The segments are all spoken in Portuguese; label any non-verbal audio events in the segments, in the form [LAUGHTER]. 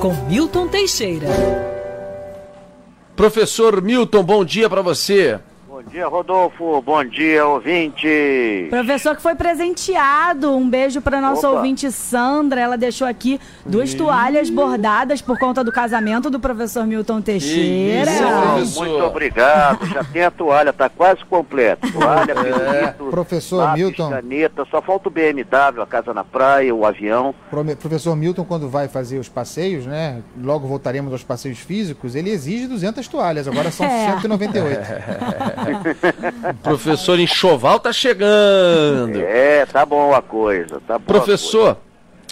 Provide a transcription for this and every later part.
com Milton Teixeira. Professor Milton, bom dia para você. Bom dia, Rodolfo. Bom dia, ouvinte. Professor que foi presenteado. Um beijo para nossa Opa. ouvinte Sandra. Ela deixou aqui duas toalhas bordadas por conta do casamento do professor Milton Teixeira. Isso, muito obrigado. Já tem a toalha, tá quase completo. Toalha, [LAUGHS] pirulito, Professor lápis, Milton. caneta, só falta o BMW, a casa na praia, o avião. Professor Milton, quando vai fazer os passeios, né? Logo voltaremos aos passeios físicos, ele exige 200 toalhas, agora são É. 198. [LAUGHS] [LAUGHS] Professor Enxoval tá chegando. É, tá bom a coisa, tá bom. Professor,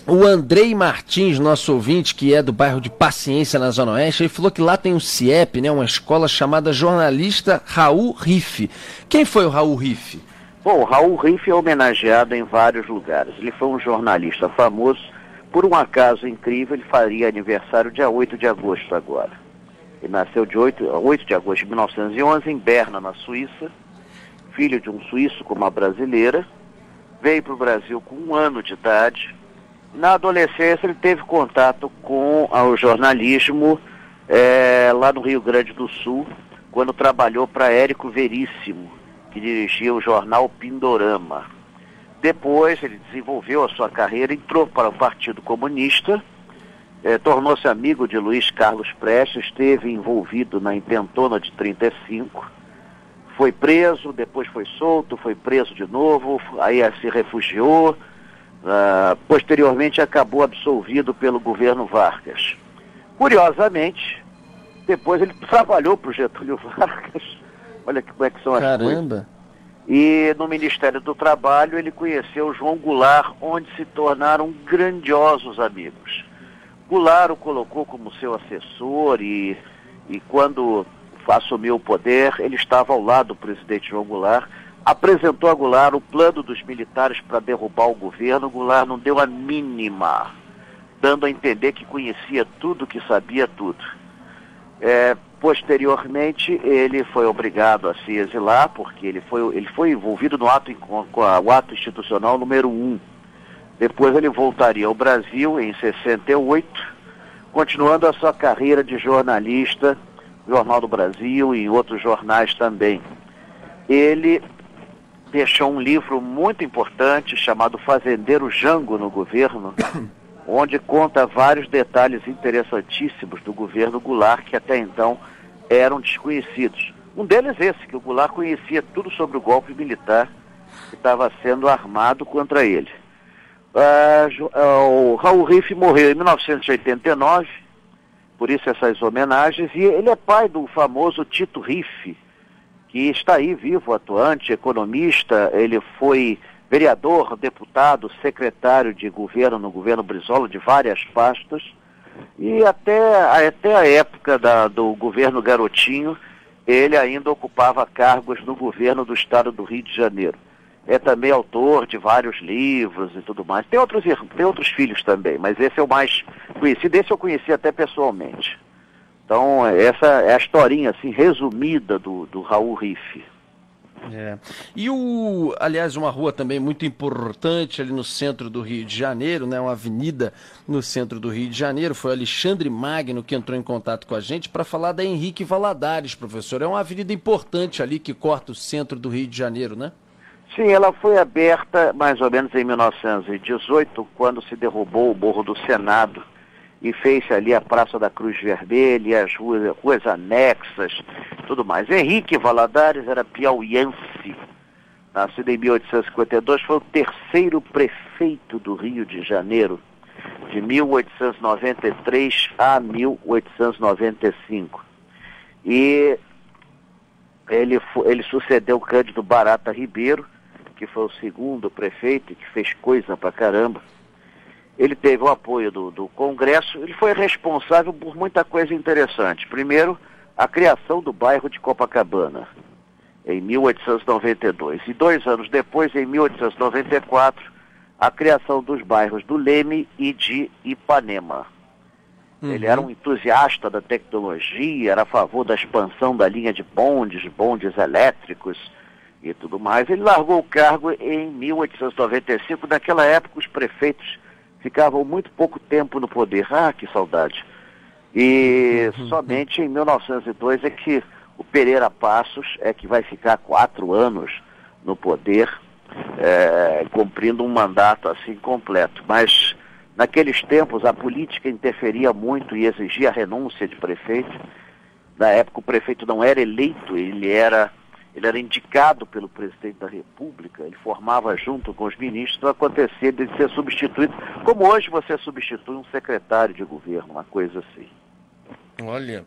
o Andrei Martins, nosso ouvinte, que é do bairro de Paciência, na Zona Oeste, ele falou que lá tem um CIEP, né, uma escola chamada Jornalista Raul Riff. Quem foi o Raul Riff? Bom, o Raul Riff é homenageado em vários lugares. Ele foi um jornalista famoso. Por um acaso incrível, ele faria aniversário dia 8 de agosto agora. Ele nasceu de 8, 8 de agosto de 1911 em Berna, na Suíça. Filho de um suíço com uma brasileira. Veio para o Brasil com um ano de idade. Na adolescência, ele teve contato com o jornalismo eh, lá no Rio Grande do Sul, quando trabalhou para Érico Veríssimo, que dirigia o jornal Pindorama. Depois, ele desenvolveu a sua carreira, entrou para o Partido Comunista, eh, tornou-se amigo de Luiz Carlos Prestes, esteve envolvido na intentona de 35, foi preso, depois foi solto, foi preso de novo, aí se refugiou, ah, posteriormente acabou absolvido pelo governo Vargas. Curiosamente, depois ele trabalhou para o Getúlio [LAUGHS] Vargas, olha que, como é que são as coisas. Caramba. E no Ministério do Trabalho ele conheceu João Goulart, onde se tornaram grandiosos amigos. Goulart o colocou como seu assessor e, e quando assumiu o poder, ele estava ao lado do presidente João Goulart, apresentou a Goulart o plano dos militares para derrubar o governo. Goulart não deu a mínima, dando a entender que conhecia tudo, que sabia tudo. É, posteriormente, ele foi obrigado a se exilar, porque ele foi, ele foi envolvido no ato, com a- o ato institucional número 1. Depois ele voltaria ao Brasil em 68, continuando a sua carreira de jornalista, Jornal do Brasil e em outros jornais também. Ele deixou um livro muito importante chamado Fazendeiro Jango no Governo, [COUGHS] onde conta vários detalhes interessantíssimos do governo Goulart que até então eram desconhecidos. Um deles esse, que o Goulart conhecia tudo sobre o golpe militar que estava sendo armado contra ele. Ah, o Raul Riff morreu em 1989, por isso essas homenagens, e ele é pai do famoso Tito Riff, que está aí vivo, atuante, economista, ele foi vereador, deputado, secretário de governo no governo Brizola de várias pastas, e até, até a época da- do governo Garotinho, ele ainda ocupava cargos no governo do estado do Rio de Janeiro. É também autor de vários livros e tudo mais. Tem outros, tem outros filhos também, mas esse é o mais conhecido. Esse eu conheci até pessoalmente. Então, essa é a historinha, assim, resumida do, do Raul Riff. É. E o, aliás, uma rua também muito importante ali no centro do Rio de Janeiro, né? Uma avenida no centro do Rio de Janeiro. Foi Alexandre Magno que entrou em contato com a gente para falar da Henrique Valadares, professor. É uma avenida importante ali que corta o centro do Rio de Janeiro, né? Sim, ela foi aberta mais ou menos em 1918, quando se derrubou o Morro do Senado e fez ali a Praça da Cruz Vermelha, as ruas, ruas anexas, tudo mais. Henrique Valadares era piauiense, nascido em 1852, foi o terceiro prefeito do Rio de Janeiro, de 1893 a 1895. E ele, ele sucedeu Cândido Barata Ribeiro, que foi o segundo prefeito que fez coisa pra caramba. Ele teve o apoio do, do Congresso, ele foi responsável por muita coisa interessante. Primeiro, a criação do bairro de Copacabana, em 1892. E dois anos depois, em 1894, a criação dos bairros do Leme e de Ipanema. Ele era um entusiasta da tecnologia, era a favor da expansão da linha de bondes, bondes elétricos e tudo mais. Ele largou o cargo em 1895. Naquela época, os prefeitos ficavam muito pouco tempo no poder. Ah, que saudade! E [LAUGHS] somente em 1902 é que o Pereira Passos é que vai ficar quatro anos no poder, é, cumprindo um mandato assim completo. Mas naqueles tempos a política interferia muito e exigia a renúncia de prefeito. Na época o prefeito não era eleito, ele era ele era indicado pelo presidente da República, ele formava junto com os ministros, não acontecia de ser substituído, como hoje você substitui um secretário de governo, uma coisa assim. Olha,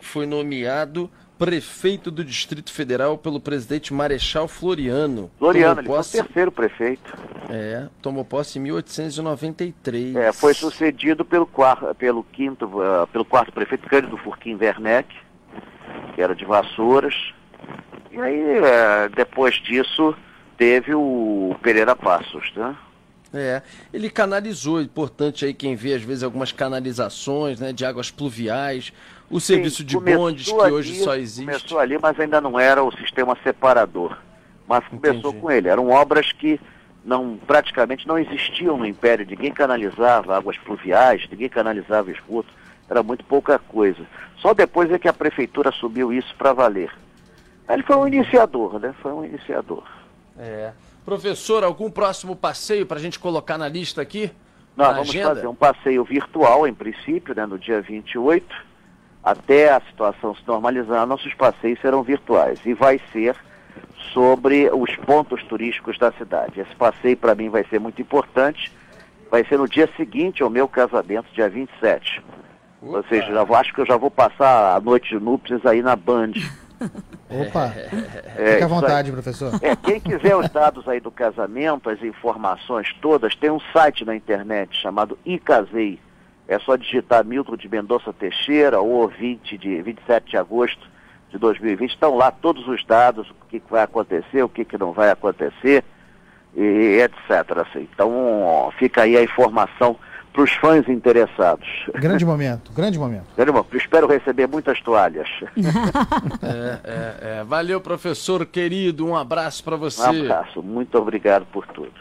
foi nomeado prefeito do Distrito Federal pelo presidente Marechal Floriano. Floriano, ele posse... foi o terceiro prefeito. É, tomou posse em 1893. É, foi sucedido pelo quarto, pelo quinto, uh, pelo quarto prefeito Cândido Furquim Werneck, que era de Vassouras. E aí, uh, depois disso, teve o Pereira Passos, né? É, ele canalizou, importante aí quem vê às vezes algumas canalizações, né, de águas pluviais, o Sim, serviço de bondes que ali, hoje só existe. Começou ali, mas ainda não era o sistema separador. Mas começou Entendi. com ele. Eram obras que não praticamente não existiam no Império. Ninguém canalizava águas pluviais, ninguém canalizava esgoto. Era muito pouca coisa. Só depois é que a prefeitura assumiu isso para valer. Ele foi um iniciador, né? Foi um iniciador. É. Professor, algum próximo passeio para a gente colocar na lista aqui? Nós vamos agenda? fazer um passeio virtual, em princípio, né, no dia 28. Até a situação se normalizar, nossos passeios serão virtuais. E vai ser sobre os pontos turísticos da cidade. Esse passeio, para mim, vai ser muito importante. Vai ser no dia seguinte ao meu casamento, dia 27. Opa. Ou seja, já vou, acho que eu já vou passar a noite de núpcias aí na Band. [LAUGHS] [LAUGHS] Opa! É, Fique à vontade, professor. É, quem quiser os dados aí do casamento, as informações todas, tem um site na internet chamado iCasei. É só digitar Milton de Mendonça Teixeira ou 20 de 27 de agosto de 2020. Estão lá todos os dados, o que, que vai acontecer, o que, que não vai acontecer, e etc. Assim. Então fica aí a informação para os fãs interessados. Grande momento, grande momento. Grande momento. Espero receber muitas toalhas. [LAUGHS] é, é, é. Valeu, professor querido. Um abraço para você. Um abraço. Muito obrigado por tudo.